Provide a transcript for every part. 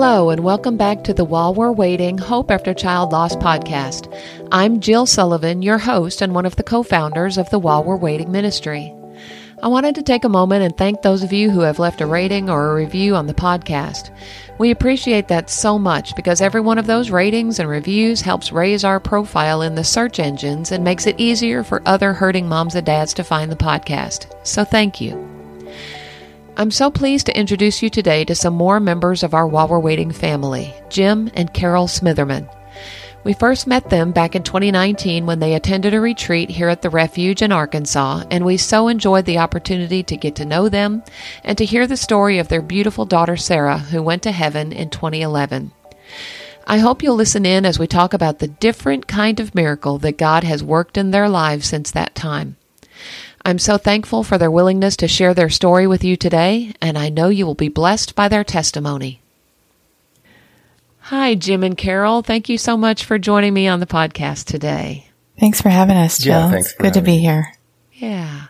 Hello, and welcome back to the While We're Waiting Hope After Child Loss podcast. I'm Jill Sullivan, your host and one of the co founders of the While We're Waiting ministry. I wanted to take a moment and thank those of you who have left a rating or a review on the podcast. We appreciate that so much because every one of those ratings and reviews helps raise our profile in the search engines and makes it easier for other hurting moms and dads to find the podcast. So thank you. I'm so pleased to introduce you today to some more members of our While We're Waiting family, Jim and Carol Smitherman. We first met them back in 2019 when they attended a retreat here at the Refuge in Arkansas, and we so enjoyed the opportunity to get to know them and to hear the story of their beautiful daughter Sarah, who went to heaven in 2011. I hope you'll listen in as we talk about the different kind of miracle that God has worked in their lives since that time. I'm so thankful for their willingness to share their story with you today, and I know you will be blessed by their testimony. Hi, Jim and Carol. Thank you so much for joining me on the podcast today. Thanks for having us, Jill. Yeah, thanks it's good to be me. here. Yeah.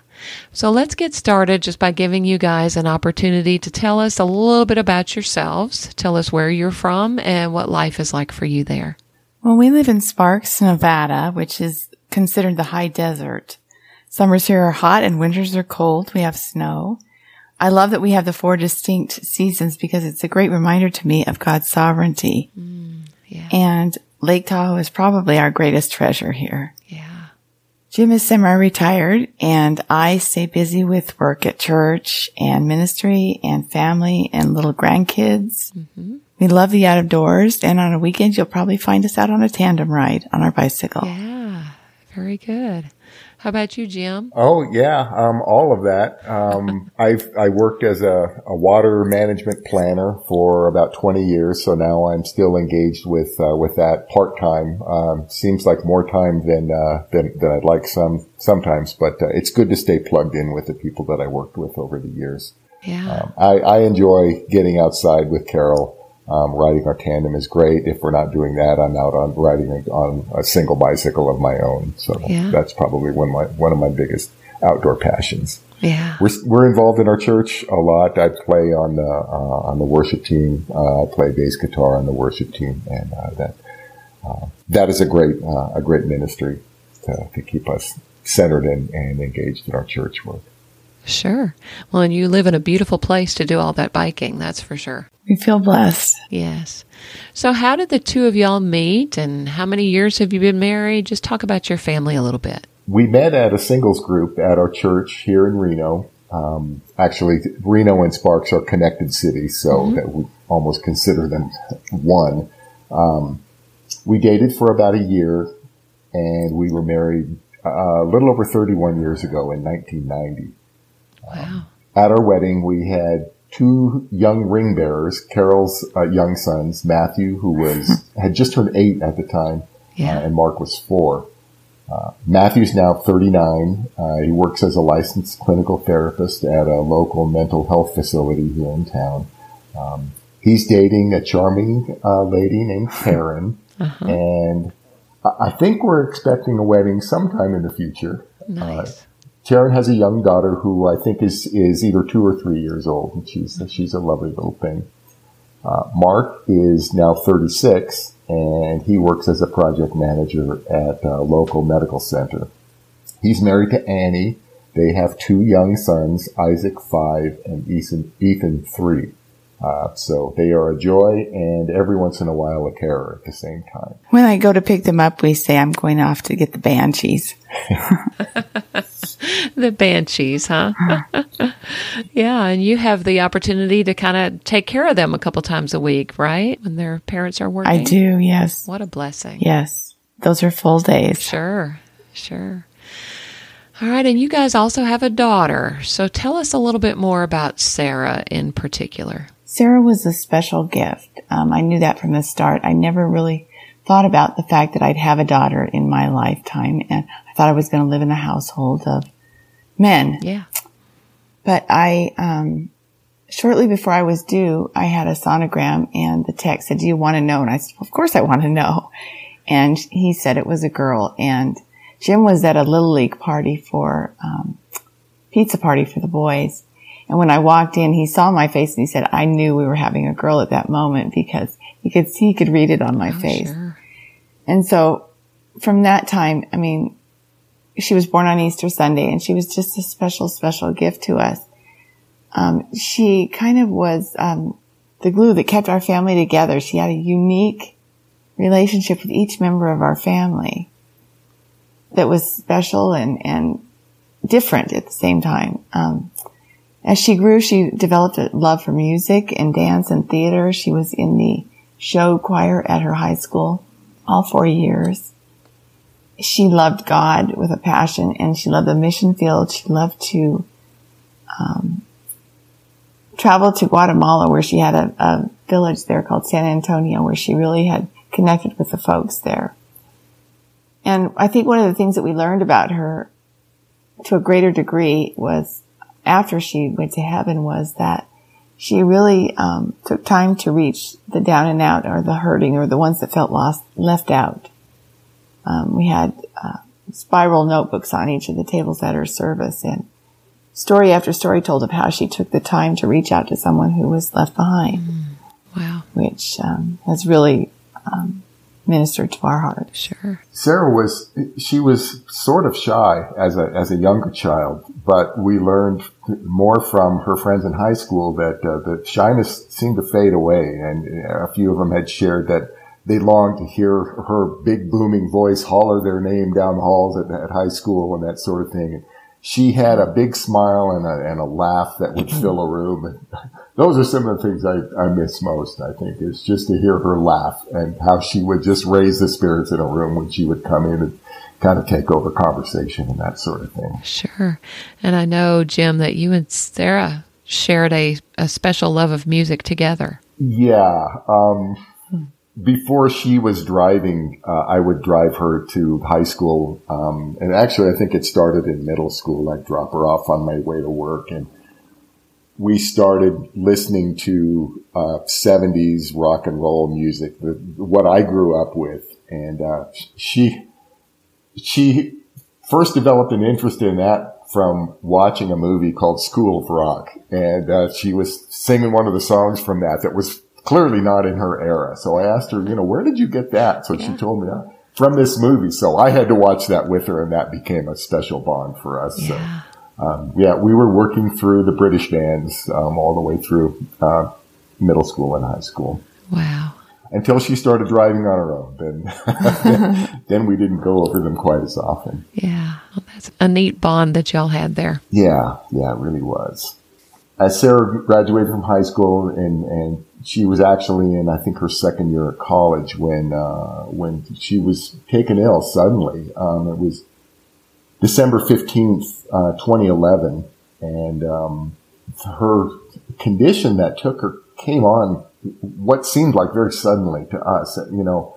So let's get started just by giving you guys an opportunity to tell us a little bit about yourselves. Tell us where you're from and what life is like for you there. Well, we live in Sparks, Nevada, which is considered the high desert. Summers here are hot and winters are cold. We have snow. I love that we have the four distinct seasons because it's a great reminder to me of God's sovereignty. Mm, yeah. And Lake Tahoe is probably our greatest treasure here. Yeah. Jim is semi-retired and I stay busy with work at church and ministry and family and little grandkids. Mm-hmm. We love the outdoors and on a weekend you'll probably find us out on a tandem ride on our bicycle. Yeah. Very good. How about you, Jim? Oh yeah, um, all of that. Um, I've I worked as a, a, water management planner for about 20 years, so now I'm still engaged with uh, with that part time. Um, seems like more time than uh, than than I'd like some sometimes, but uh, it's good to stay plugged in with the people that I worked with over the years. Yeah, um, I, I enjoy getting outside with Carol. Um, riding our tandem is great. If we're not doing that, I'm out on riding on a single bicycle of my own. So yeah. that's probably one of my one of my biggest outdoor passions. Yeah, we're we're involved in our church a lot. I play on the uh, on the worship team. Uh, I play bass guitar on the worship team, and uh, that uh, that is a great uh, a great ministry to, to keep us centered and, and engaged in our church work. Sure. Well, and you live in a beautiful place to do all that biking, that's for sure. We feel blessed. Yes. So, how did the two of y'all meet and how many years have you been married? Just talk about your family a little bit. We met at a singles group at our church here in Reno. Um, actually, Reno and Sparks are connected cities, so mm-hmm. that we almost consider them one. Um, we dated for about a year and we were married uh, a little over 31 years ago in 1990. Wow. At our wedding, we had two young ring bearers, Carol's uh, young sons, Matthew, who was had just turned eight at the time, yeah. uh, and Mark was four. Uh, Matthew's now 39. Uh, he works as a licensed clinical therapist at a local mental health facility here in town. Um, he's dating a charming uh, lady named Karen, uh-huh. and I think we're expecting a wedding sometime in the future. Nice. Karen has a young daughter who I think is is either two or three years old, and she's she's a lovely little thing. Uh, Mark is now 36, and he works as a project manager at a local medical center. He's married to Annie. They have two young sons, Isaac five and Ethan, Ethan three. Uh, so they are a joy and every once in a while a terror at the same time. When I go to pick them up, we say I'm going off to get the banshees. the banshees, huh? yeah, and you have the opportunity to kind of take care of them a couple times a week, right? When their parents are working. I do, yes. What a blessing. Yes. Those are full days. Sure. Sure. All right, and you guys also have a daughter. So tell us a little bit more about Sarah in particular. Sarah was a special gift. Um, I knew that from the start. I never really thought about the fact that I'd have a daughter in my lifetime, and I thought I was going to live in a household of men. Yeah. But I, um, shortly before I was due, I had a sonogram, and the tech said, "Do you want to know?" And I said, "Of course I want to know." And he said it was a girl, and Jim was at a little league party for um, pizza party for the boys, And when I walked in, he saw my face and he said, I knew we were having a girl at that moment because he could see, he could read it on my Oh, face. sure. And so from that time, I mean, she was born on Easter Sunday and she was just a special, special gift to us. Um, she kind of was, um, the glue that kept our family together. She had a unique relationship with each member of our family that was special and, and different at the same time. Um, as she grew, she developed a love for music and dance and theater. She was in the show choir at her high school all four years. She loved God with a passion and she loved the mission field. She loved to, um, travel to Guatemala where she had a, a village there called San Antonio where she really had connected with the folks there. And I think one of the things that we learned about her to a greater degree was after she went to heaven was that she really um, took time to reach the down and out or the hurting or the ones that felt lost, left out. Um, we had uh, spiral notebooks on each of the tables at her service and story after story told of how she took the time to reach out to someone who was left behind, Wow. which um, has really um, ministered to our heart. Sure. Sarah was she was sort of shy as a as a younger child, but we learned more from her friends in high school that uh, the shyness seemed to fade away, and a few of them had shared that they longed to hear her big booming voice holler their name down the halls at, at high school and that sort of thing. She had a big smile and a, and a laugh that would fill a room. And those are some of the things I, I miss most, I think, is just to hear her laugh and how she would just raise the spirits in a room when she would come in and kind of take over conversation and that sort of thing. Sure. And I know, Jim, that you and Sarah shared a, a special love of music together. Yeah. Um, before she was driving, uh, I would drive her to high school. Um, and actually, I think it started in middle school. I'd drop her off on my way to work and we started listening to uh, 70s rock and roll music, the, what I grew up with. And uh, she, she first developed an interest in that from watching a movie called School of Rock. And uh, she was singing one of the songs from that that was clearly not in her era. So I asked her, you know, where did you get that? So she told me uh, from this movie. So I had to watch that with her and that became a special bond for us. So Yeah. um, yeah, we were working through the British bands um, all the way through uh, middle school and high school Wow. Until she started driving on her own. Then, then we didn't go over them quite as often. Yeah. Well, that's a neat bond that y'all had there. Yeah, yeah, it really was. As Sarah graduated from high school, and and she was actually in, I think, her second year at college when uh, when she was taken ill suddenly. Um, it was December fifteenth, uh, twenty eleven, and um, her condition that took her came on what seemed like very suddenly to us. You know,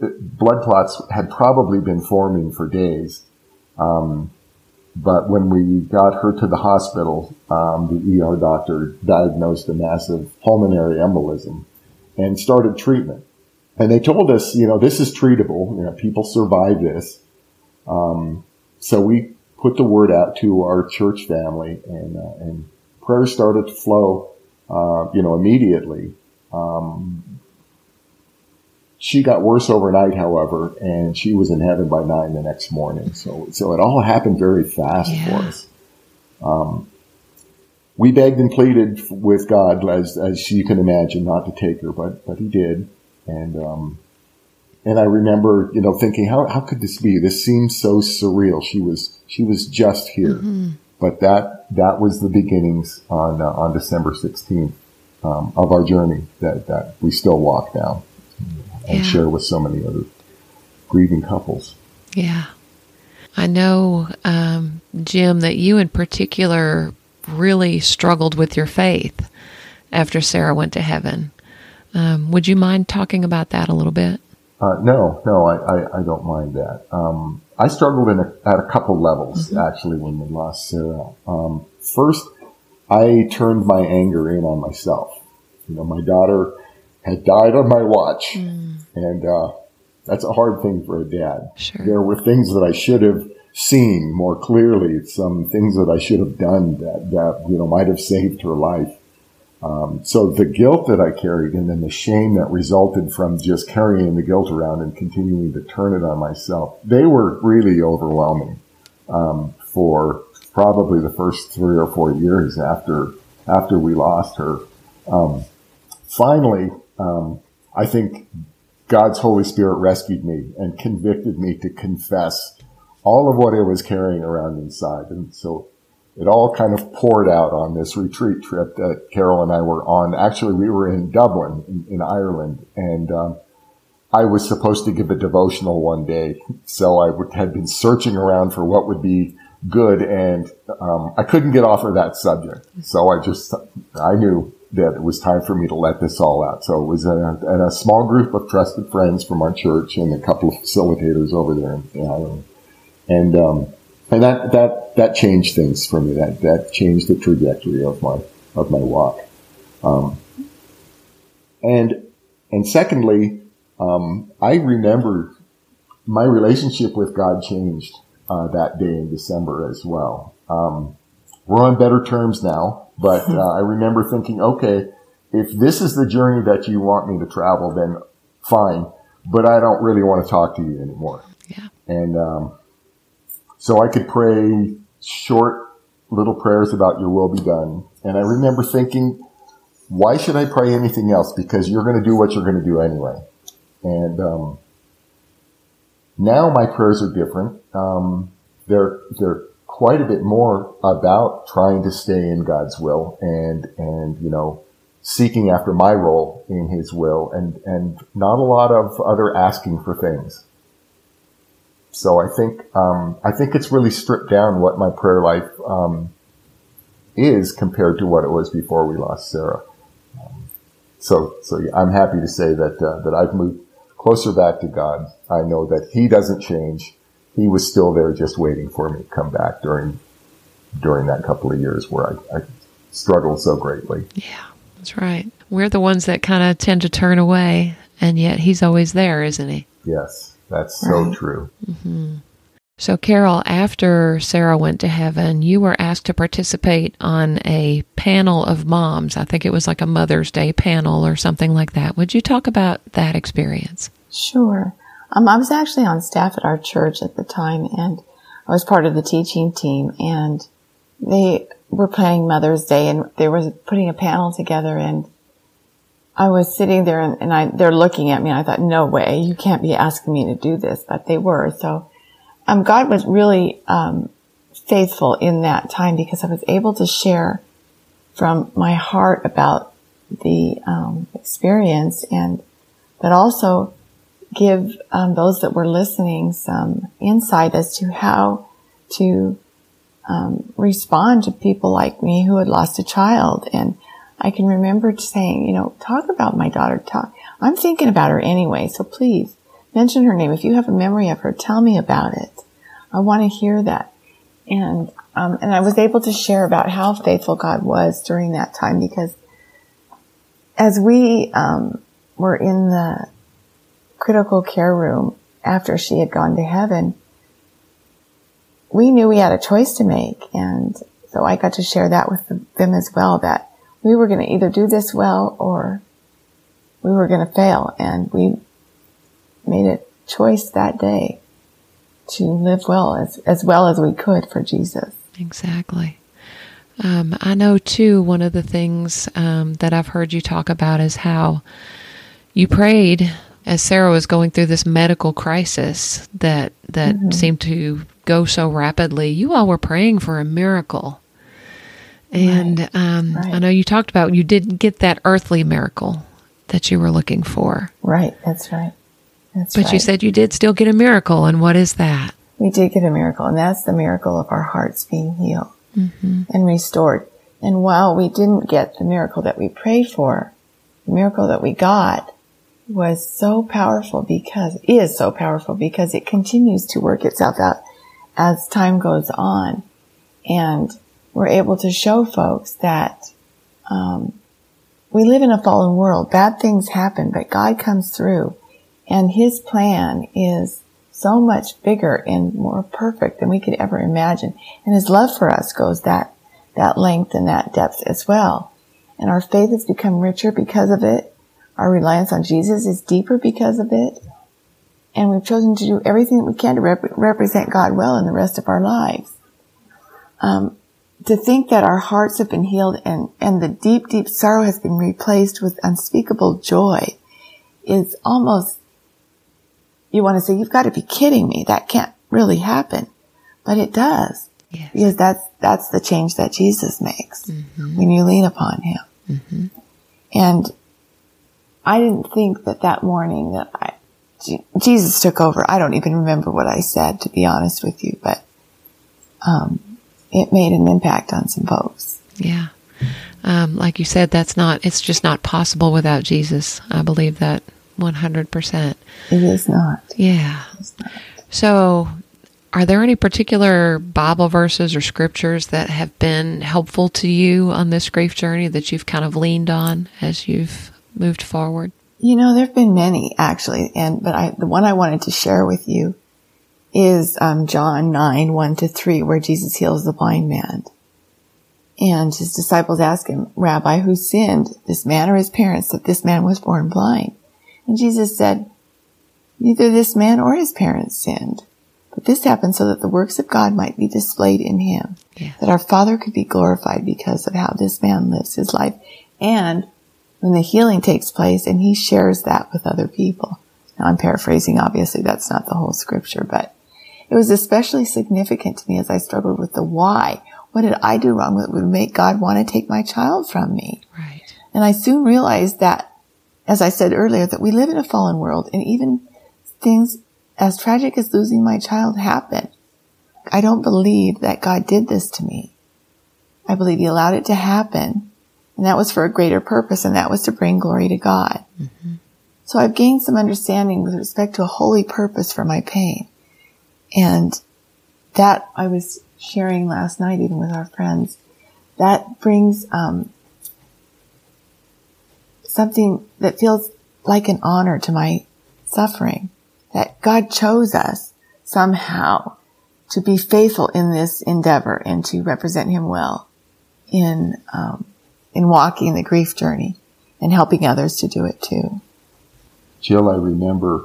blood clots had probably been forming for days. Um, but when we got her to the hospital, um, the ER doctor diagnosed a massive pulmonary embolism and started treatment. And they told us, you know, this is treatable. You know, people survive this. Um, so we put the word out to our church family, and uh, and prayers started to flow, uh, you know, immediately. Um, she got worse overnight, however, and she was in heaven by nine the next morning. So, so it all happened very fast Yeah. for us. Um, we begged and pleaded with God, as as you can imagine, not to take her, but but He did. And um, and I remember, you know, thinking, how how could this be? This seems so surreal. She was she was just here, but that that was the beginnings on uh, on December sixteenth um, of our journey that that we still walk down and Yeah. share with so many other grieving couples. Yeah. I know, um, Jim, that you in particular really struggled with your faith after Sarah went to heaven. Um, would you mind talking about that a little bit? Uh, no, no, I, I, I don't mind that. Um, I struggled in a, at a couple levels actually when we lost Sarah. Um, first, I turned my anger in on myself. You know, my daughter had died on my watch, and uh, that's a hard thing for a dad. Sure. There were things that I should have seen more clearly some things that I should have done that, that, you know, might have saved her life. Um, so the guilt that I carried and then the shame that resulted from just carrying the guilt around and continuing to turn it on myself, they were really overwhelming, um, for probably the first three or four years after, after we lost her. Um, finally, um, I think God's Holy Spirit rescued me and convicted me to confess all of what I was carrying around inside. And so it all kind of poured out on this retreat trip that Carol and I were on. Actually, we were in Dublin in, in Ireland and, um, I was supposed to give a devotional one day. So I would, had been searching around for what would be good and, um, I couldn't get off of that subject. So I just, I knew that it was time for me to let this all out. So it was a, a small group of trusted friends from our church and a couple of facilitators over there. And, um, and that, that, that changed things for me. That, that changed the trajectory of my, of my walk. Um, and, and secondly, um, I remember my relationship with God changed, uh, that day in December as well. Um, we're on better terms now, but, uh, I remember thinking, okay, if this is the journey that you want me to travel, then fine, but I don't really want to talk to you anymore. Yeah. And, um, so I could pray short little prayers about your will be done. And I remember thinking, why should I pray anything else? Because you're going to do what you're going to do anyway. And, um, now my prayers are different. Um, they're, they're quite a bit more about trying to stay in God's will and, and, you know, seeking after my role in his will and, and not a lot of other asking for things. So I think, um, I think it's really stripped down what my prayer life, um, is compared to what it was before we lost Sarah. Um, so, so yeah, I'm happy to say that, uh, that I've moved closer back to God. I know that he doesn't change. He was still there just waiting for me to come back during, during that couple of years where I, I struggled so greatly. Yeah, that's right. We're the ones that kind of tend to turn away and yet he's always there, isn't he? Yes. That's so Right. true. Mm-hmm. So, Carol, after Sarah went to heaven, you were asked to participate on a panel of moms. I think it was like a Mother's Day panel or something like that. Would you talk about that experience? Sure. Um, I was actually on staff at our church at the time and I was part of the teaching team and they were planning Mother's Day and they were putting a panel together and I was sitting there and, and I, they're looking at me and I thought, no way, you can't be asking me to do this, but they were. So, um, God was really, um, faithful in that time because I was able to share from my heart about the, um, experience and, but also give um, those that were listening some insight as to how to um, respond to people like me who had lost a child. And I can remember saying, you know, talk about my daughter. Talk. I'm thinking about her anyway, so please mention her name. If you have a memory of her, tell me about it. I want to hear that. And um, and I was able to share about how faithful God was during that time because as we um, were in the critical care room after she had gone to heaven, we knew we had a choice to make. And so I got to share that with them as well, that we were going to either do this well or we were going to fail. And we made a choice that day to live well as, as well as we could for Jesus. Exactly. Um, I know too, one of the things um, that I've heard you talk about is how you prayed as Sarah was going through this medical crisis that that seemed to go so rapidly. You all were praying for a miracle. And um, I know you talked about you didn't get that earthly miracle that you were looking for, Right. That's right. That's but right. you said you did still get a miracle. And what is that? we did get a miracle, and that's the miracle of our hearts being healed and restored. And while we didn't get the miracle that we prayed for, the miracle that we got was so powerful because, is so powerful because it continues to work itself out as time goes on. And we're able to show folks that, um, we live in a fallen world. Bad things happen, but God comes through and his plan is so much bigger and more perfect than we could ever imagine. And his love for us goes that, that length and that depth as well. And our faith has become richer because of it. Our reliance on Jesus is deeper because of it. And we've chosen to do everything that we can to rep- represent God well in the rest of our lives. Um, to think that our hearts have been healed and, and the deep, deep sorrow has been replaced with unspeakable joy is almost you want to say, you've got to be kidding me. That can't really happen. But it does. Yes. Because that's, that's the change that Jesus makes mm-hmm. when you lean upon him. Mm-hmm. And I didn't think that that morning that I, Jesus took over. I don't even remember what I said, to be honest with you, but, um, it made an impact on some folks. Yeah. Um, like you said, that's not, it's just not possible without Jesus. I believe that 100%. It is not. Yeah. Not. So, are there any particular Bible verses or scriptures that have been helpful to you on this grief journey that you've kind of leaned on as you've moved forward? You know, there've been many actually, and but I the one I wanted to share with you is um, John nine one to three, where Jesus heals the blind man, and his disciples ask him, "Rabbi, who sinned, this man or his parents, that this man was born blind?" And Jesus said, neither this man or his parents sinned. But this happened so that the works of God might be displayed in him, yes. that our Father could be glorified because of how this man lives his life. And when the healing takes place and he shares that with other people. Now I'm paraphrasing, obviously that's not the whole scripture, but it was especially significant to me as I struggled with the why. What did I do wrong that would make God want to take my child from me? Right. And I soon realized that as I said earlier, that we live in a fallen world and even things as tragic as losing my child happen. I don't believe that God did this to me. I believe he allowed it to happen and that was for a greater purpose and that was to bring glory to God. Mm-hmm. So I've gained some understanding with respect to a holy purpose for my pain. And that I was sharing last night even with our friends. That brings um, something that feels like an honor to my suffering. That God chose us somehow to be faithful in this endeavor and to represent Him well in um, in walking the grief journey and helping others to do it too. Jill, I remember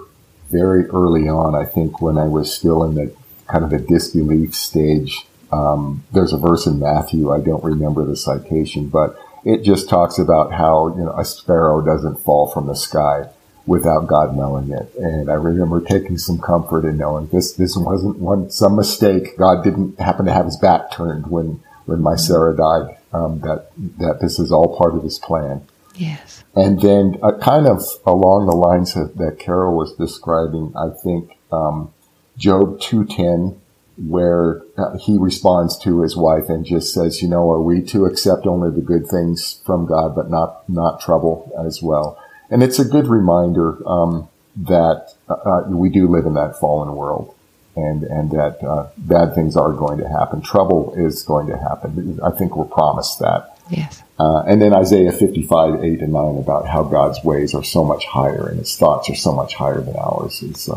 very early on. I think when I was still in the kind of the disbelief stage. Um, there's a verse in Matthew. I don't remember the citation, but it just talks about how, you know, a sparrow doesn't fall from the sky without God knowing it. And I remember taking some comfort in knowing this, this wasn't one, some mistake. God didn't happen to have his back turned when, when my Sarah died. Um, that, that this is all part of his plan. Yes. And then uh, kind of along the lines of, that Carol was describing, I think, um, Job 210 where uh, he responds to his wife and just says, you know, are we to accept only the good things from God, but not, not trouble as well? And it's a good reminder, um, that, uh, uh, we do live in that fallen world and, and that, uh, bad things are going to happen. Trouble is going to happen. I think we're promised that. Yes. Uh, and then Isaiah 55, 8 and 9 about how God's ways are so much higher and his thoughts are so much higher than ours is,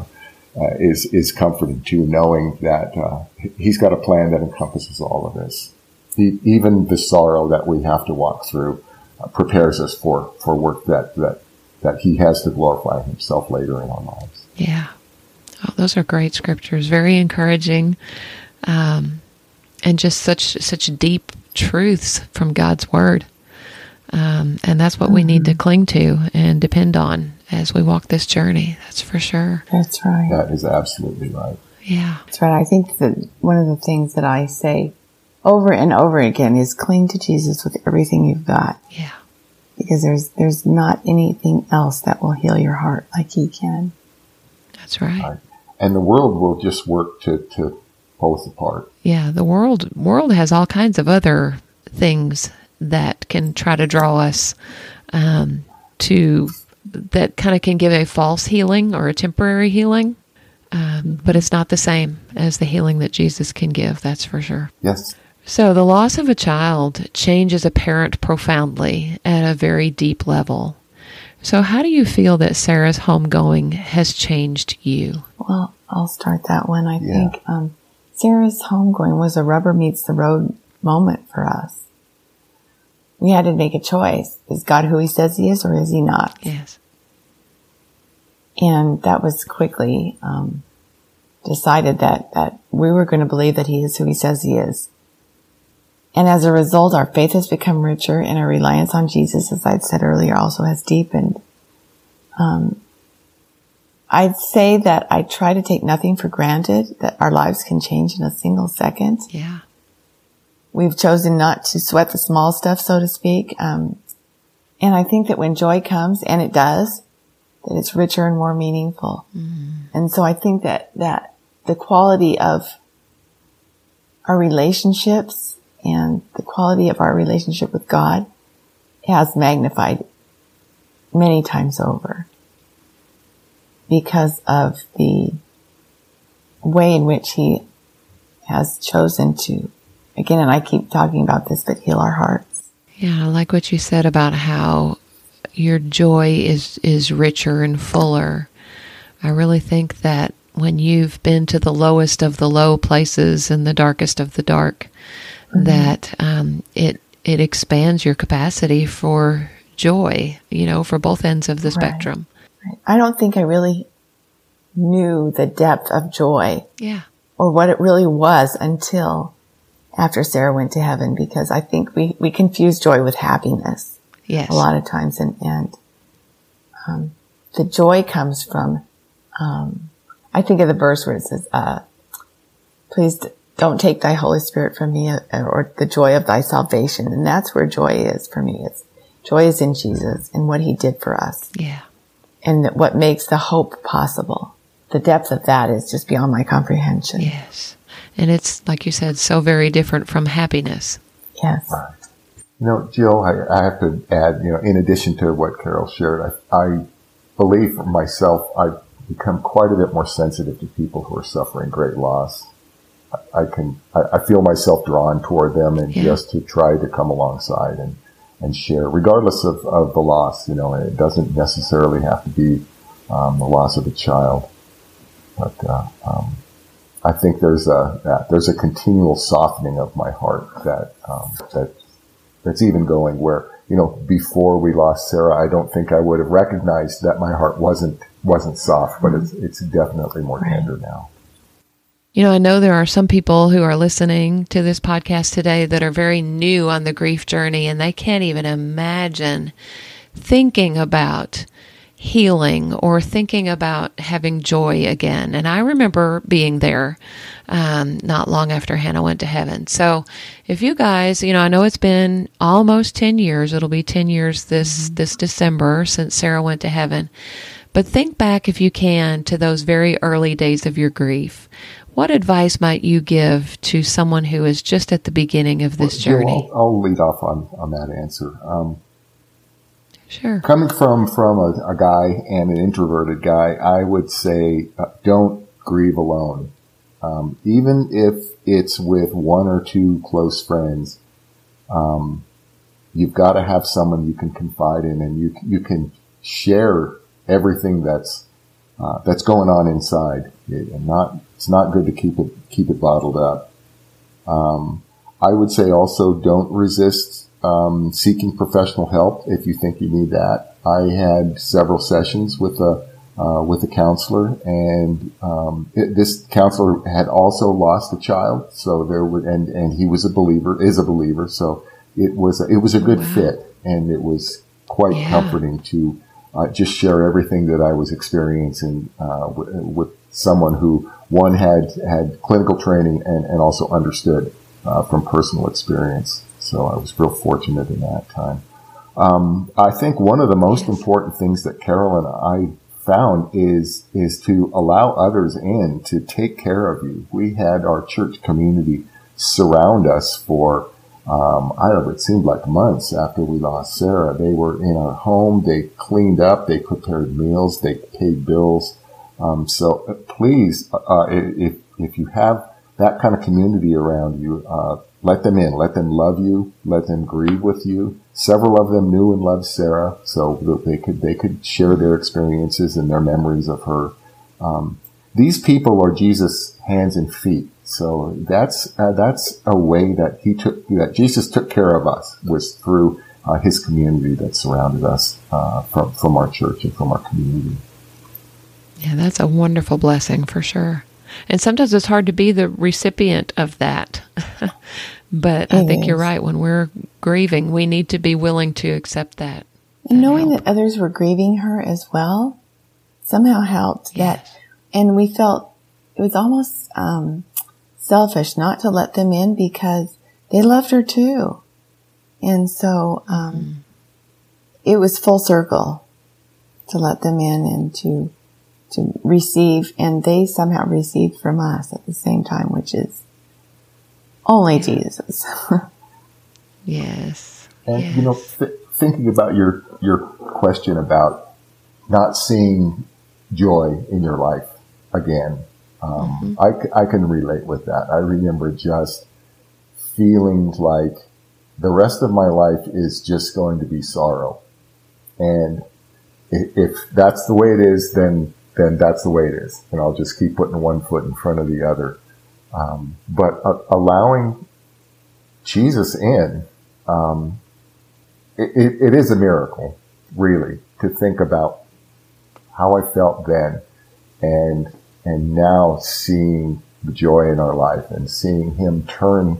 uh, is is comforting too, knowing that uh, He's got a plan that encompasses all of this. He, even the sorrow that we have to walk through uh, prepares us for for work that that that He has to glorify Himself later in our lives. Yeah, oh, those are great scriptures, very encouraging, um, and just such such deep truths from God's Word. Um, and that's what mm-hmm. we need to mm-hmm. cling to and depend on as we walk this journey. That's for sure. That's right. That is absolutely right. Yeah. That's right. I think that one of the things that I say over and over again is cling to Jesus with everything you've got. Yeah. Because there's there's not anything else that will heal your heart like he can. That's right. right. And the world will just work to, to pull us apart. Yeah, the world world has all kinds of other things that can try to draw us um, to that kind of can give a false healing or a temporary healing. Um, but it's not the same as the healing that Jesus can give, that's for sure. Yes. So, the loss of a child changes a parent profoundly at a very deep level. So, how do you feel that Sarah's homegoing has changed you? Well, I'll start that one. I yeah. think um, Sarah's homegoing was a rubber meets the road moment for us. We had to make a choice. Is God who he says he is or is he not? Yes. And that was quickly um, decided that, that we were going to believe that he is who he says he is. And as a result, our faith has become richer and our reliance on Jesus, as I'd said earlier, also has deepened. Um, I'd say that I try to take nothing for granted, that our lives can change in a single second. Yeah. We've chosen not to sweat the small stuff, so to speak. Um, and I think that when joy comes, and it does, that it's richer and more meaningful. Mm. And so I think that, that the quality of our relationships and the quality of our relationship with God has magnified many times over because of the way in which he has chosen to, again, and I keep talking about this, but heal our hearts. Yeah, I like what you said about how your joy is, is richer and fuller. I really think that when you've been to the lowest of the low places and the darkest of the dark, mm-hmm. that um, it it expands your capacity for joy. You know, for both ends of the right. spectrum. I don't think I really knew the depth of joy. Yeah. Or what it really was until after Sarah went to heaven because I think we, we confuse joy with happiness. Yes. A lot of times and, and, um, the joy comes from, um, I think of the verse where it says, uh, please don't take thy Holy Spirit from me uh, or the joy of thy salvation. And that's where joy is for me. It's joy is in Jesus and what he did for us. Yeah and what makes the hope possible. The depth of that is just beyond my comprehension. Yes. And it's, like you said, so very different from happiness. Yes. You know, Jill, I, I have to add, you know, in addition to what Carol shared, I, I believe for myself, I've become quite a bit more sensitive to people who are suffering great loss. I, I can, I, I, feel myself drawn toward them and yeah. just to try to come alongside and and share, regardless of, of the loss. You know, it doesn't necessarily have to be um, the loss of a child, but uh, um, I think there's a there's a continual softening of my heart that um, that that's even going where you know before we lost Sarah, I don't think I would have recognized that my heart wasn't wasn't soft, but it's it's definitely more tender now. You know, I know there are some people who are listening to this podcast today that are very new on the grief journey and they can't even imagine thinking about healing or thinking about having joy again. And I remember being there um, not long after Hannah went to heaven. So if you guys, you know, I know it's been almost 10 years. It'll be 10 years this, mm-hmm. this December since Sarah went to heaven. But think back if you can to those very early days of your grief what advice might you give to someone who is just at the beginning of this well, journey? I'll, I'll, lead off on, on that answer. Um, sure. Coming from from a, a, guy and an introverted guy, I would say uh, don't grieve alone. Um, even if it's with one or two close friends, um, you've got to have someone you can confide in, and you you can share everything that's uh, that's going on inside, and not it's not good to keep it keep it bottled up. Um, I would say also don't resist um, seeking professional help if you think you need that. I had several sessions with a uh, with a counselor, and um, it, this counselor had also lost a child, so there were, and and he was a believer, is a believer, so it was a, it was a good wow. fit, and it was quite yeah. comforting to uh, just share everything that I was experiencing uh, w- with someone who one had had clinical training and, and also understood uh, from personal experience. So I was real fortunate in that time. Um, I think one of the most important things that Carol and I found is is to allow others in to take care of you. We had our church community surround us for um, I don't know, it seemed like months after we lost Sarah. They were in our home. They cleaned up. They prepared meals. They paid bills. Um, so uh, please, uh, if, if you have that kind of community around you, uh, let them in, let them love you, let them grieve with you. Several of them knew and loved Sarah, so that they could they could share their experiences and their memories of her. Um, these people are Jesus' hands and feet. So that's uh, that's a way that he took that Jesus took care of us was through uh, his community that surrounded us uh, from from our church and from our community. Yeah, that's a wonderful blessing for sure. And sometimes it's hard to be the recipient of that. but I think you're right. When we're grieving, we need to be willing to accept that. And knowing help. that others were grieving her as well somehow helped yes. that. And we felt it was almost um, selfish not to let them in because they loved her too. And so um, mm. it was full circle to let them in and to to receive, and they somehow received from us at the same time, which is only Jesus. yes. And yes. you know, th- thinking about your your question about not seeing joy in your life again, um, mm-hmm. I, I can relate with that. I remember just feeling like the rest of my life is just going to be sorrow. And if that's the way it is, then, then that's the way it is. And I'll just keep putting one foot in front of the other. Um, but uh, allowing Jesus in, um, it, it, it is a miracle, really, to think about how I felt then and and now seeing the joy in our life and seeing him turn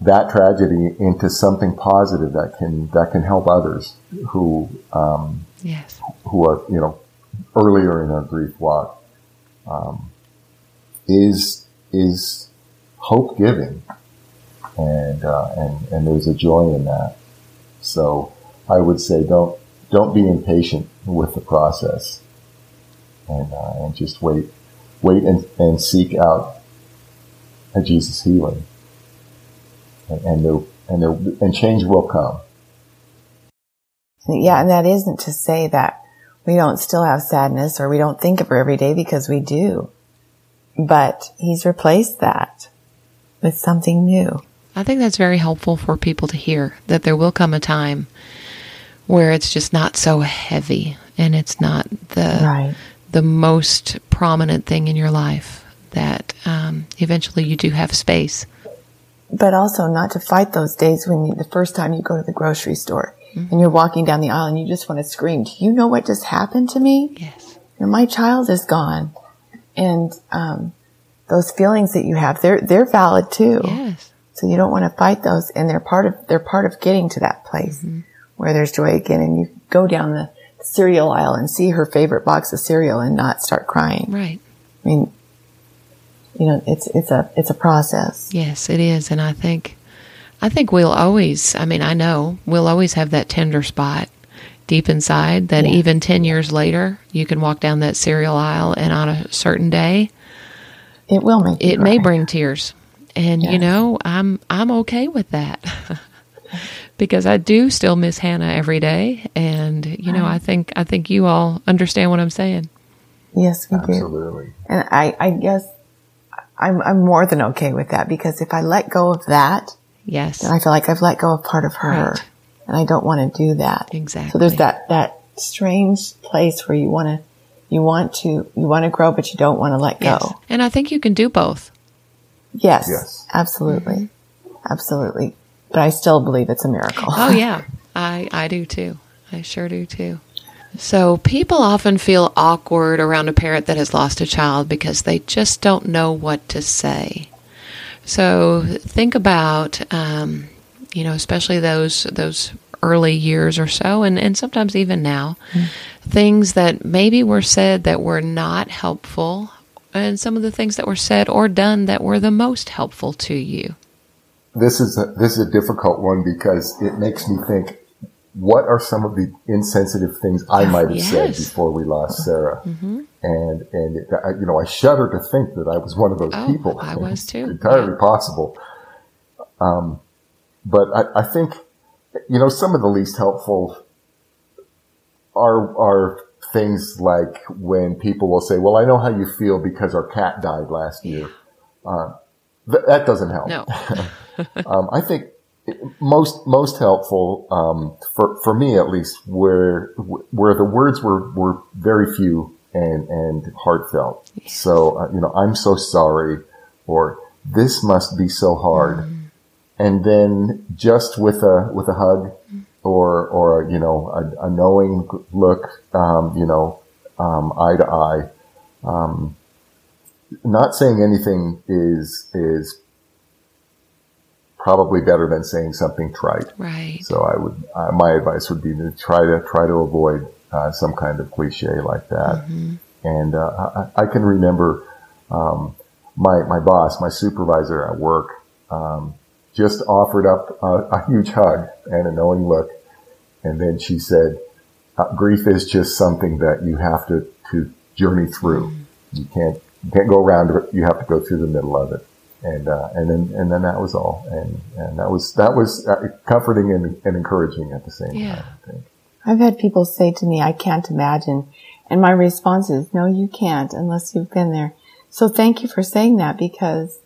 that tragedy into something positive that can that can help others who um, yes. who are you know earlier in their grief walk. Um, is is hope giving and uh, and and there's a joy in that so I would say don't don't be impatient with the process and, uh, and just wait, wait and, and seek out a Jesus healing. And, and there, and there, and change will come. Yeah, and that isn't to say that we don't still have sadness or we don't think of her every day because we do. But he's replaced that with something new. I think that's very helpful for people to hear that there will come a time where it's just not so heavy and it's not the right the most prominent thing in your life that um, eventually you do have space. But also not to fight those days when you, the first time you go to the grocery store mm-hmm. and you're walking down the aisle and you just want to scream, do you know what just happened to me? Yes. And my child is gone. And, um, those feelings that you have, they're, they're valid too. Yes. So you don't want to fight those and they're part of, they're part of getting to that place mm-hmm. where there's joy again and you go down the, cereal aisle and see her favorite box of cereal and not start crying. Right. I mean, you know, it's it's a it's a process. Yes, it is, and I think I think we'll always. I mean, I know we'll always have that tender spot deep inside that yeah. even ten years later, you can walk down that cereal aisle, and on a certain day, it will make it may bring tears. And yes. you know, I'm I'm okay with that. because I do still miss Hannah every day, and you know, I think I think you all understand what I'm saying. Yes, we Absolutely. do. Absolutely. And I, I guess I'm I'm more than okay with that because if I let go of that, yes, then I feel like I've let go of part of her, right. And I don't want to do that. Exactly. So there's that that strange place where you want to you want to you want to grow, but you don't want to let go. Yes. And I think you can do both. Yes. Yes. Absolutely. Mm-hmm. Absolutely but I still believe it's a miracle. oh yeah, I I do too. I sure do too. So people often feel awkward around a parent that has lost a child because they just don't know what to say. So think about, um, you know, especially those those early years or so, and, and sometimes even now, mm. things that maybe were said that were not helpful, and some of the things that were said or done that were the most helpful to you this is a, this is a difficult one because it makes me think, what are some of the insensitive things I might have yes. said before we lost Sarah? Mm-hmm. And and it, I, you know, I shudder to think that I was one of those oh, people. I was too. entirely yeah. possible. Um, but I, I think you know some of the least helpful are are things like when people will say, "Well, I know how you feel because our cat died last year." Uh, th- that doesn't help. No. um, I think most most helpful um, for for me at least, where where the words were were very few and and heartfelt. So uh, you know, I'm so sorry, or this must be so hard, mm. And then just with a with a hug, or or you know a, a knowing look, um, you know, um, eye to eye. Um, not saying anything is is probably better than saying something trite. Right. So I would uh, my advice would be to try to try to avoid uh, some kind of cliche like that. Mm-hmm. And uh, I, I, can remember um, my my boss, my supervisor at work, um, just offered up a, a, huge hug and a knowing look, and then she said, uh, "Grief is just something that you have to to journey through. Mm-hmm. You can't you can't go around it. You have to go through the middle of it." And uh, and then and then that was all, and and that was that was uh, comforting and, and encouraging at the same yeah. time. I think. I've had people say to me, "I can't imagine," and my response is, "No, you can't unless you've been there." So thank you for saying that because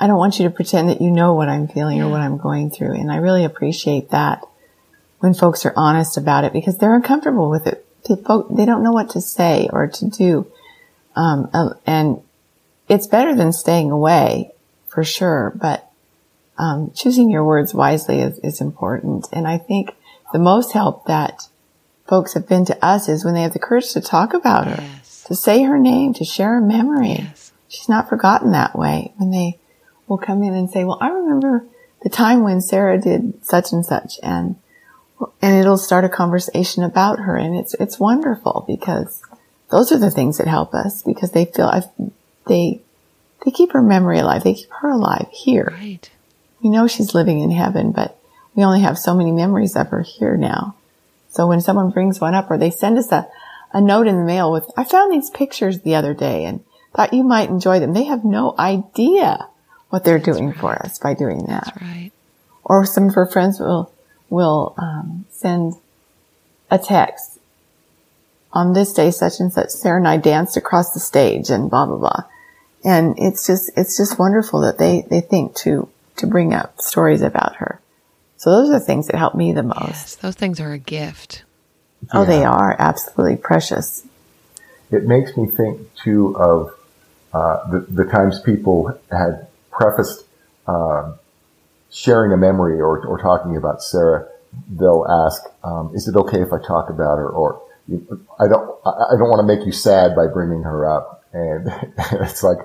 I don't want you to pretend that you know what I'm feeling or what I'm going through, and I really appreciate that when folks are honest about it because they're uncomfortable with it. They don't know what to say or to do. Um, uh, and it's better than staying away for sure, but um, choosing your words wisely is, is important. And I think the most help that folks have been to us is when they have the courage to talk about her, yes. to say her name, to share a memory. Yes. She's not forgotten that way. When they will come in and say, well, I remember the time when Sarah did such and such and and it'll start a conversation about her and it's it's wonderful because those are the things that help us because they feel I've, they they keep her memory alive they keep her alive here right we know she's living in heaven but we only have so many memories of her here now. So when someone brings one up or they send us a, a note in the mail with, I found these pictures the other day and thought you might enjoy them. They have no idea what they're That's doing right. for us by doing that. That's right. Or some of her friends will, will, um, send a text on this day, such and such, Sarah and I danced across the stage and blah, blah, blah. And it's just, it's just wonderful that they, they think to, to bring up stories about her. So those are the things that help me the most. Yes, those things are a gift. Oh, they are absolutely precious. It makes me think too of uh, the, the times people had prefaced uh, sharing a memory or, or talking about Sarah. They'll ask, um, "Is it okay if I talk about her?" Or I don't, I don't want to make you sad by bringing her up. And it's like,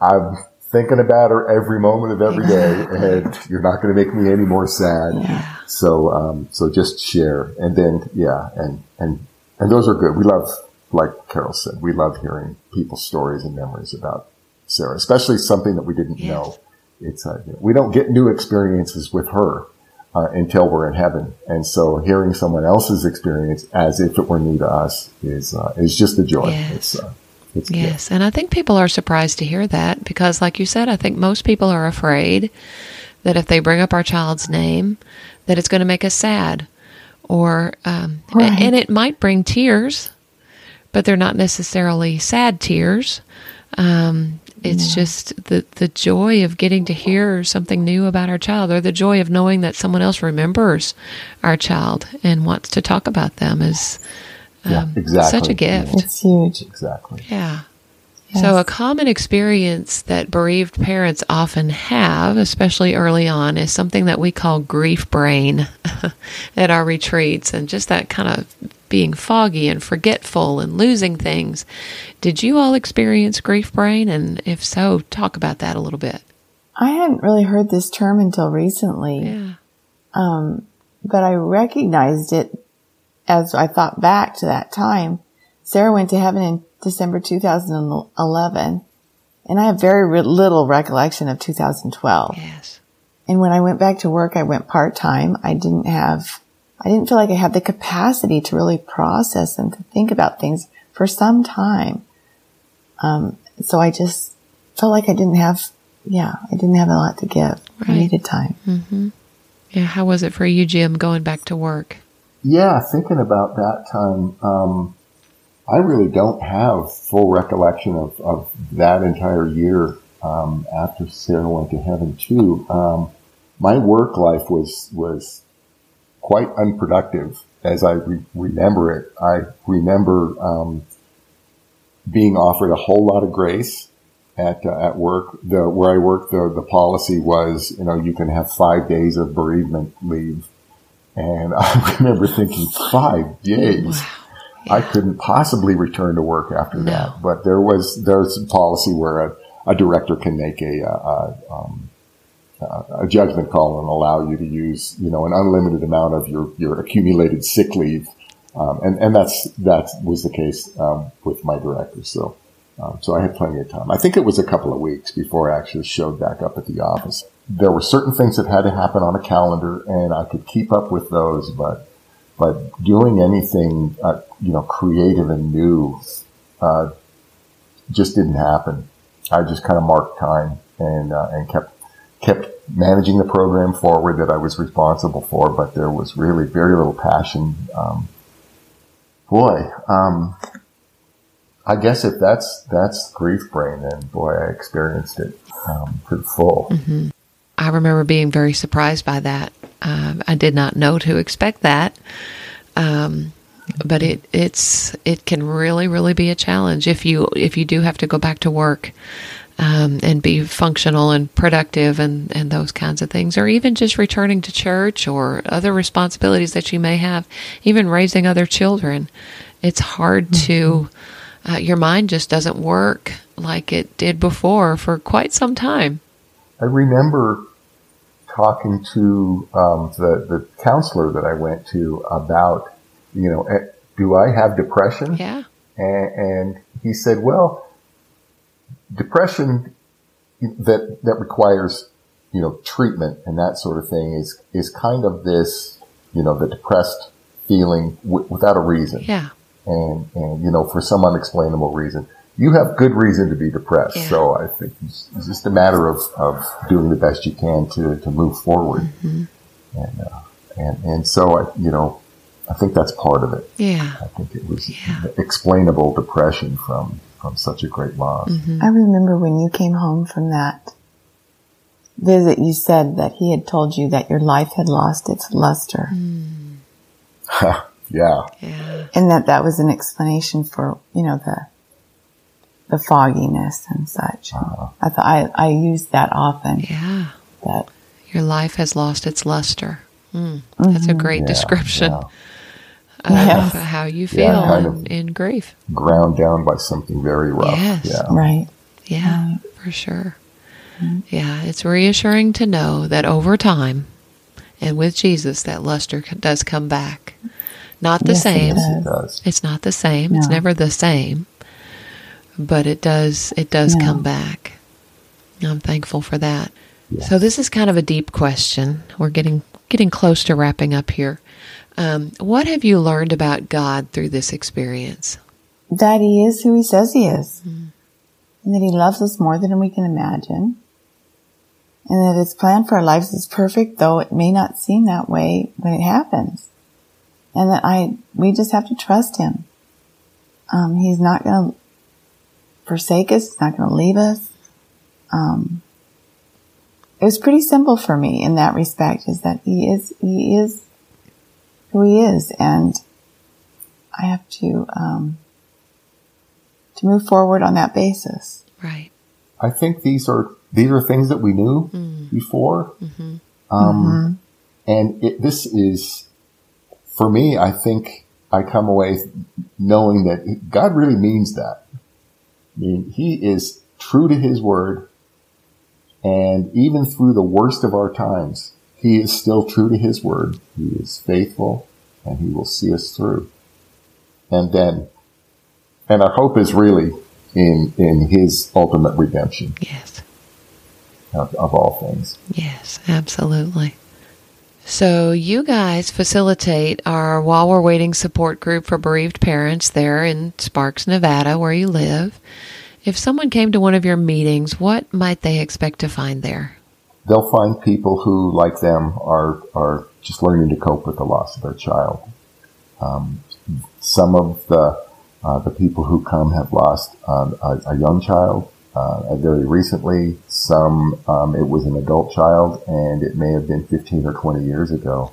I'm thinking about her every moment of every day, and you're not going to make me any more sad. Yeah. So, um, so just share, and then yeah, and and and those are good. We love, like Carol said, we love hearing people's stories and memories about Sarah, especially something that we didn't yes. know. It's uh, we don't get new experiences with her. Uh, until we're in heaven, and so hearing someone else's experience as if it were new to us is uh, is just a joy. Yes. It's, uh, it's yes, and I think people are surprised to hear that because, like you said, I think most people are afraid that if they bring up our child's name, that it's going to make us sad, or um, right. and it might bring tears, but they're not necessarily sad tears. Um, it's yeah. just the the joy of getting to hear something new about our child, or the joy of knowing that someone else remembers our child and wants to talk about them is yeah, um, exactly. Such a gift. It's huge. Exactly. Yeah. Yes. So, a common experience that bereaved parents often have, especially early on, is something that we call grief brain at our retreats, and just that kind of being foggy and forgetful and losing things. Did you all experience grief brain? And if so, talk about that a little bit. I hadn't really heard this term until recently. Yeah. Um, but I recognized it as I thought back to that time, Sarah went to heaven in December 2011, and I have very re- little recollection of 2012. Yes. And when I went back to work, I went part time. I didn't have, I didn't feel like I had the capacity to really process and to think about things for some time. Um, so I just felt like I didn't have, yeah, I didn't have a lot to give. Right. I needed time. Mm-hmm. Yeah. How was it for you, Jim, going back to work? Yeah, thinking about that time, um, I really don't have full recollection of, of that entire year um, after Sarah went to heaven too. Um, my work life was was quite unproductive as I re- remember it. I remember um, being offered a whole lot of grace at uh, at work. The where I worked, the the policy was you know you can have five days of bereavement leave, and I remember thinking five days. Wow. Yeah. I couldn't possibly return to work after no. that, but there was there's a policy where a, a director can make a, a, um, a judgment call and allow you to use you know an unlimited amount of your your accumulated sick leave, um, and and that's that was the case um, with my director. So um, so I had plenty of time. I think it was a couple of weeks before I actually showed back up at the office. There were certain things that had to happen on a calendar, and I could keep up with those, but but doing anything uh, you know creative and new uh, just didn't happen. I just kind of marked time and uh, and kept kept managing the program forward that I was responsible for, but there was really very little passion. Um, boy, um, I guess if that's that's grief brain, then boy, I experienced it um, to the full. Mm-hmm. I remember being very surprised by that. Uh, I did not know to expect that, um, but it it's it can really really be a challenge if you if you do have to go back to work. Um, and be functional and productive and, and those kinds of things, or even just returning to church or other responsibilities that you may have, even raising other children. It's hard mm-hmm. to uh, your mind just doesn't work like it did before for quite some time. I remember talking to um, the the counselor that I went to about, you know, eh, do I have depression? Yeah. And, and he said, well, depression that that requires, you know, treatment and that sort of thing is is kind of this, you know, the depressed feeling w- without a reason. Yeah and, and, you know, for some unexplainable reason, you have good reason to be depressed. Yeah. So I think it's, it's, just a matter of, of doing the best you can to, to move forward. Mm-hmm. And, uh, and, and so I, you know, I think that's part of it. Yeah. I think it was yeah. explainable depression from, from such a great loss. Mm-hmm. I remember when you came home from that visit, you said that he had told you that your life had lost its luster. Mm. Yeah. Yeah. And that that was an explanation for, you know, the, the fogginess and such. Uh-huh. I thought I, I use that often. Yeah. That your life has lost its luster. Mm, mm-hmm. That's a great yeah, description yeah. Of yes. how you feel yeah, kind in, in, grief. Ground down by something very rough. Yes. Yeah. Right. Yeah, right. for sure. Mm-hmm. Yeah, it's reassuring to know that over time and with Jesus, that luster does come back. Not the yes, same. It does. It's not the same. No. It's never the same. But it does it does no. come back. I'm thankful for that. Yes. So this is kind of a deep question. We're getting getting close to wrapping up here. Um, what have you learned about God through this experience? That He is who He says He is, mm. and that He loves us more than we can imagine, and that His plan for our lives is perfect, though it may not seem that way when it happens and that I, we just have to trust him. Um, he's not going to forsake us. He's not going to leave us. Um, it was pretty simple for me in that respect is that he is, he is who he is. And I have to, um, to move forward on that basis. Right. I think these are, these are things that we knew mm. before. Mm-hmm. Um, mm-hmm. and it, this is, for me, I think I come away knowing that God really means that. I mean, He is true to His word. And even through the worst of our times, He is still true to His word. He is faithful and He will see us through. And then, and our hope is really in, in His ultimate redemption. Yes. Of, of all things. Yes, absolutely. So, you guys facilitate our While We're Waiting support group for bereaved parents there in Sparks, Nevada, where you live. If someone came to one of your meetings, what might they expect to find there? They'll find people who, like them, are, are just learning to cope with the loss of their child. Um, some of the, uh, the people who come have lost um, a, a, young child, uh, very recently. Some um, it was an adult child, and it may have been 15 or 20 years ago.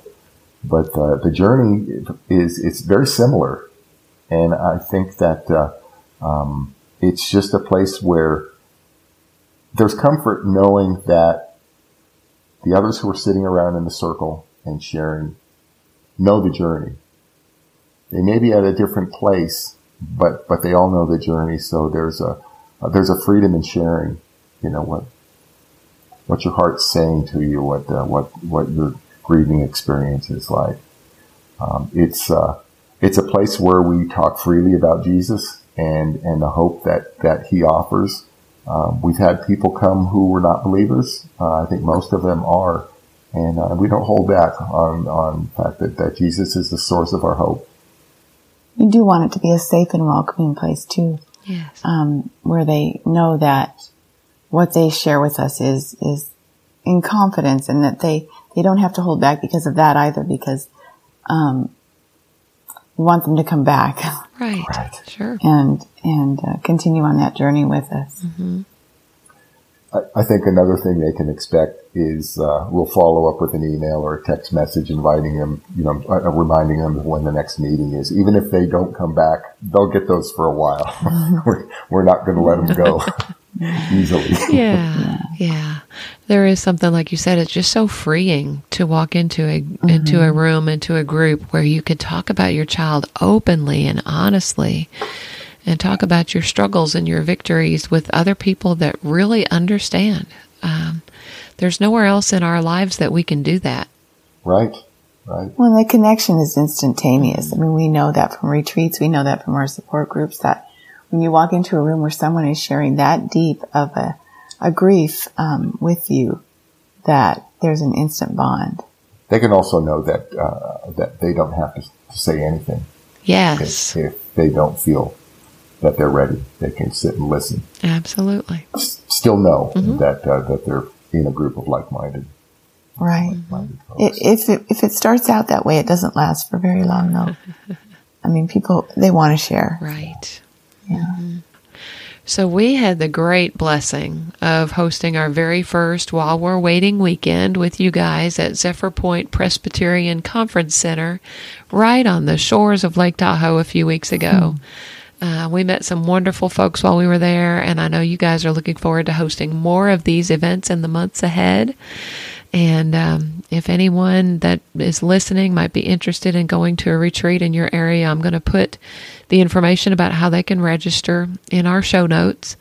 But uh, the journey is it's very similar, and I think that uh, um, it's just a place where there's comfort knowing that the others who are sitting around in the circle and sharing know the journey. They may be at a different place, but but they all know the journey. So there's a there's a freedom in sharing. You know what what your heart's saying to you, what uh, what what your grieving experience is like. Um, it's uh, it's a place where we talk freely about Jesus and and the hope that that He offers. Um, we've had people come who were not believers. Uh, I think most of them are, and uh, we don't hold back on on the fact that, that Jesus is the source of our hope. We do want it to be a safe and welcoming place too. Yes. Um, where they know that what they share with us is, is in confidence and that they, they don't have to hold back because of that either because, um, we want them to come back. Right. Right. Sure. And, and uh, continue on that journey with us. Mm-hmm. I, I think another thing they can expect is uh, we'll follow up with an email or a text message inviting them, you know, uh, reminding them of when the next meeting is. Even if they don't come back, they'll get those for a while. we're, we're not going to let them go easily. Yeah, yeah. There is something like you said. It's just so freeing to walk into a into a room, into a group where you could talk about your child openly and honestly, and talk about your struggles and your victories with other people that really understand. Um, there's nowhere else in our lives that we can do that. Right. Right. Well, the connection is instantaneous. I mean, we know that from retreats. We know that from our support groups that when you walk into a room where someone is sharing that deep of a, a grief um, with you, that there's an instant bond. They can also know that uh, that they don't have to, to say anything Yes, if, if they don't feel that they're ready. They can sit and listen. absolutely. S- Still know that uh, that they're in a group of like-minded Right. minded It, folks. if it, if it starts out that way, it doesn't last for very long, though. I mean, people they want to share. Right. Yeah. So we had the great blessing of hosting our very first While We're Waiting weekend with you guys at Zephyr Point Presbyterian Conference Center, right on the shores of Lake Tahoe a few weeks ago. Uh, we met some wonderful folks while we were there, and I know you guys are looking forward to hosting more of these events in the months ahead. And um, if anyone that is listening might be interested in going to a retreat in your area, I'm going to put the information about how they can register in our show notes.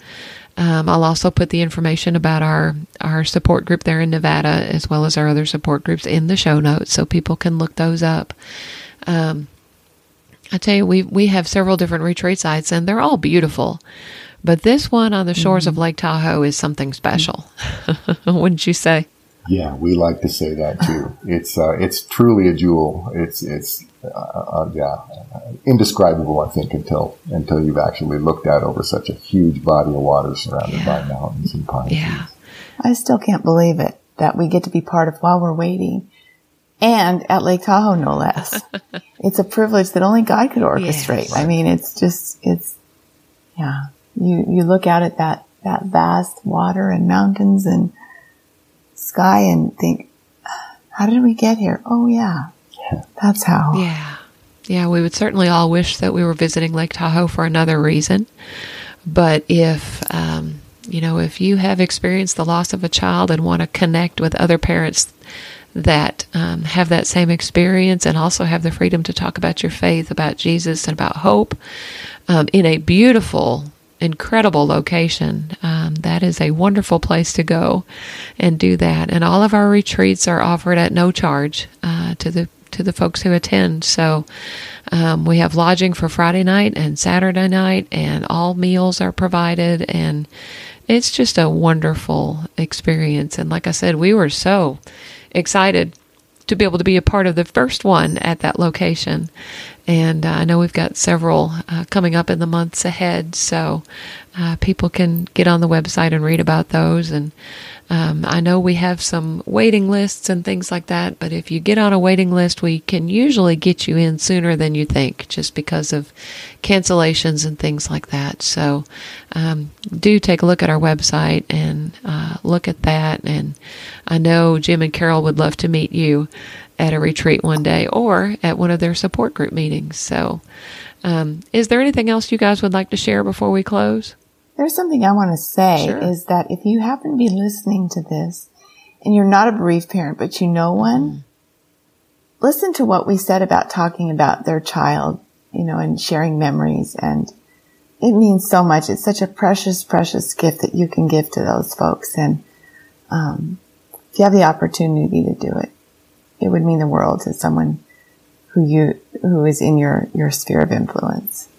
Um, I'll also put the information about our, our support group there in Nevada, as well as our other support groups, in the show notes so people can look those up. Um, I tell you, we we have several different retreat sites, and they're all beautiful. But this one on the shores of Lake Tahoe is something special, wouldn't you say? Yeah, we like to say that too. It's uh, it's truly a jewel. It's it's uh, uh, yeah indescribable. I think until until you've actually looked out over such a huge body of water surrounded by mountains and pine Yeah. trees. I still can't believe it that we get to be part of while we're waiting, and at Lake Tahoe, no less. it's a privilege that only God could orchestrate. Yes. I mean, it's just it's yeah. You you look out at that that vast water and mountains and sky and think, how did we get here? Oh yeah, that's how. Yeah. Yeah, we would certainly all wish that we were visiting Lake Tahoe for another reason. But if, um, you know, if you have experienced the loss of a child and want to connect with other parents that um, have that same experience and also have the freedom to talk about your faith, about Jesus, and about hope um, in a beautiful, incredible location, um, that is a wonderful place to go and do that. And all of our retreats are offered at no charge uh, to the to the folks who attend. So um, we have lodging for Friday night and Saturday night, and all meals are provided, and it's just a wonderful experience. And like I said, we were so excited to be able to be a part of the first one at that location. And uh, I know we've got several uh, coming up in the months ahead, so uh, people can get on the website and read about those. And Um, I know we have some waiting lists and things like that, but if you get on a waiting list, we can usually get you in sooner than you think just because of cancellations and things like that. So um, do take a look at our website and uh, look at that. And I know Jim and Carol would love to meet you at a retreat one day or at one of their support group meetings. So, um, is there anything else you guys would like to share before we close? There's something I want to say sure. is that if you happen to be listening to this and you're not a bereaved parent, but you know one, mm. listen to what we said about talking about their child, you know, and sharing memories. And it means so much. It's such a precious, precious gift that you can give to those folks. And, um, if you have the opportunity to do it, it would mean the world to someone who you who is in your your sphere of influence.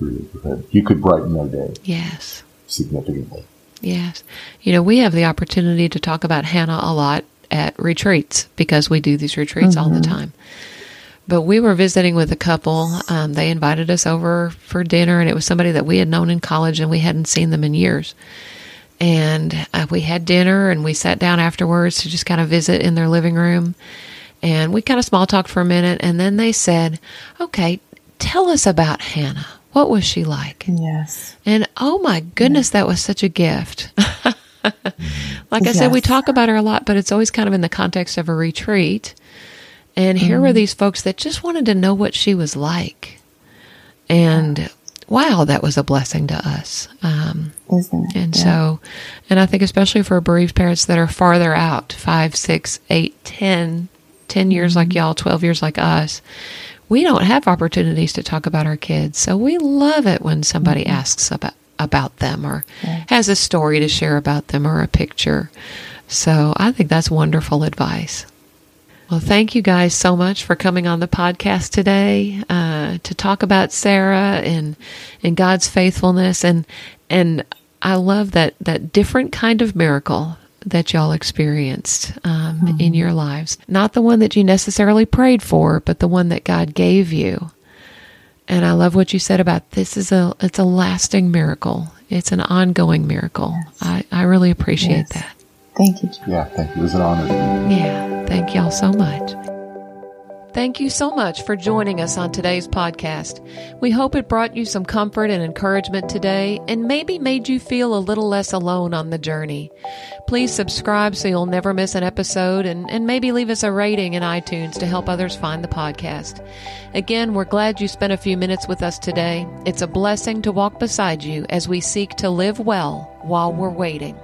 You could brighten their day. Yes. Significantly. Yes. You know, we have the opportunity to talk about Hannah a lot at retreats because we do these retreats mm-hmm. all the mm-hmm. time. But we were visiting with a couple. Um, they invited us over for dinner, and it was somebody that we had known in college, and we hadn't seen them in years. And uh, we had dinner, and we sat down afterwards to just kind of visit in their living room and we kind of small talked for a minute and then they said, okay, tell us about Hannah. What was she like? Yes. And oh my goodness, yes. that was such a gift. like I said, we talk about her a lot, but it's always kind of in the context of a retreat. And here mm-hmm. were these folks that just wanted to know what she was like. And wow, that was a blessing to us. Um, Isn't it? And yeah. so, and I think especially for bereaved parents that are farther out, five, six, eight, ten 10 years like mm-hmm. y'all, 12 years like us, we don't have opportunities to talk about our kids. So we love it when somebody mm-hmm. asks about, about them or yeah. has a story to share about them or a picture. So I think that's wonderful advice. Well, thank you guys so much for coming on the podcast today uh, to talk about Sarah and and God's faithfulness and and I love that that different kind of miracle that y'all experienced um, mm-hmm. in your lives. Not the one that you necessarily prayed for, but the one that God gave you. And I love what you said about this is a it's a lasting miracle. It's an ongoing miracle. Yes. I, I really appreciate yes. that. Thank you. Yeah, thank you. It was an honor. Yeah, thank y'all so much. Thank you so much for joining us on today's podcast. We hope it brought you some comfort and encouragement today and maybe made you feel a little less alone on the journey. Please subscribe so you'll never miss an episode and, and maybe leave us a rating in iTunes to help others find the podcast. Again, we're glad you spent a few minutes with us today. It's a blessing to walk beside you as we seek to live well while we're waiting.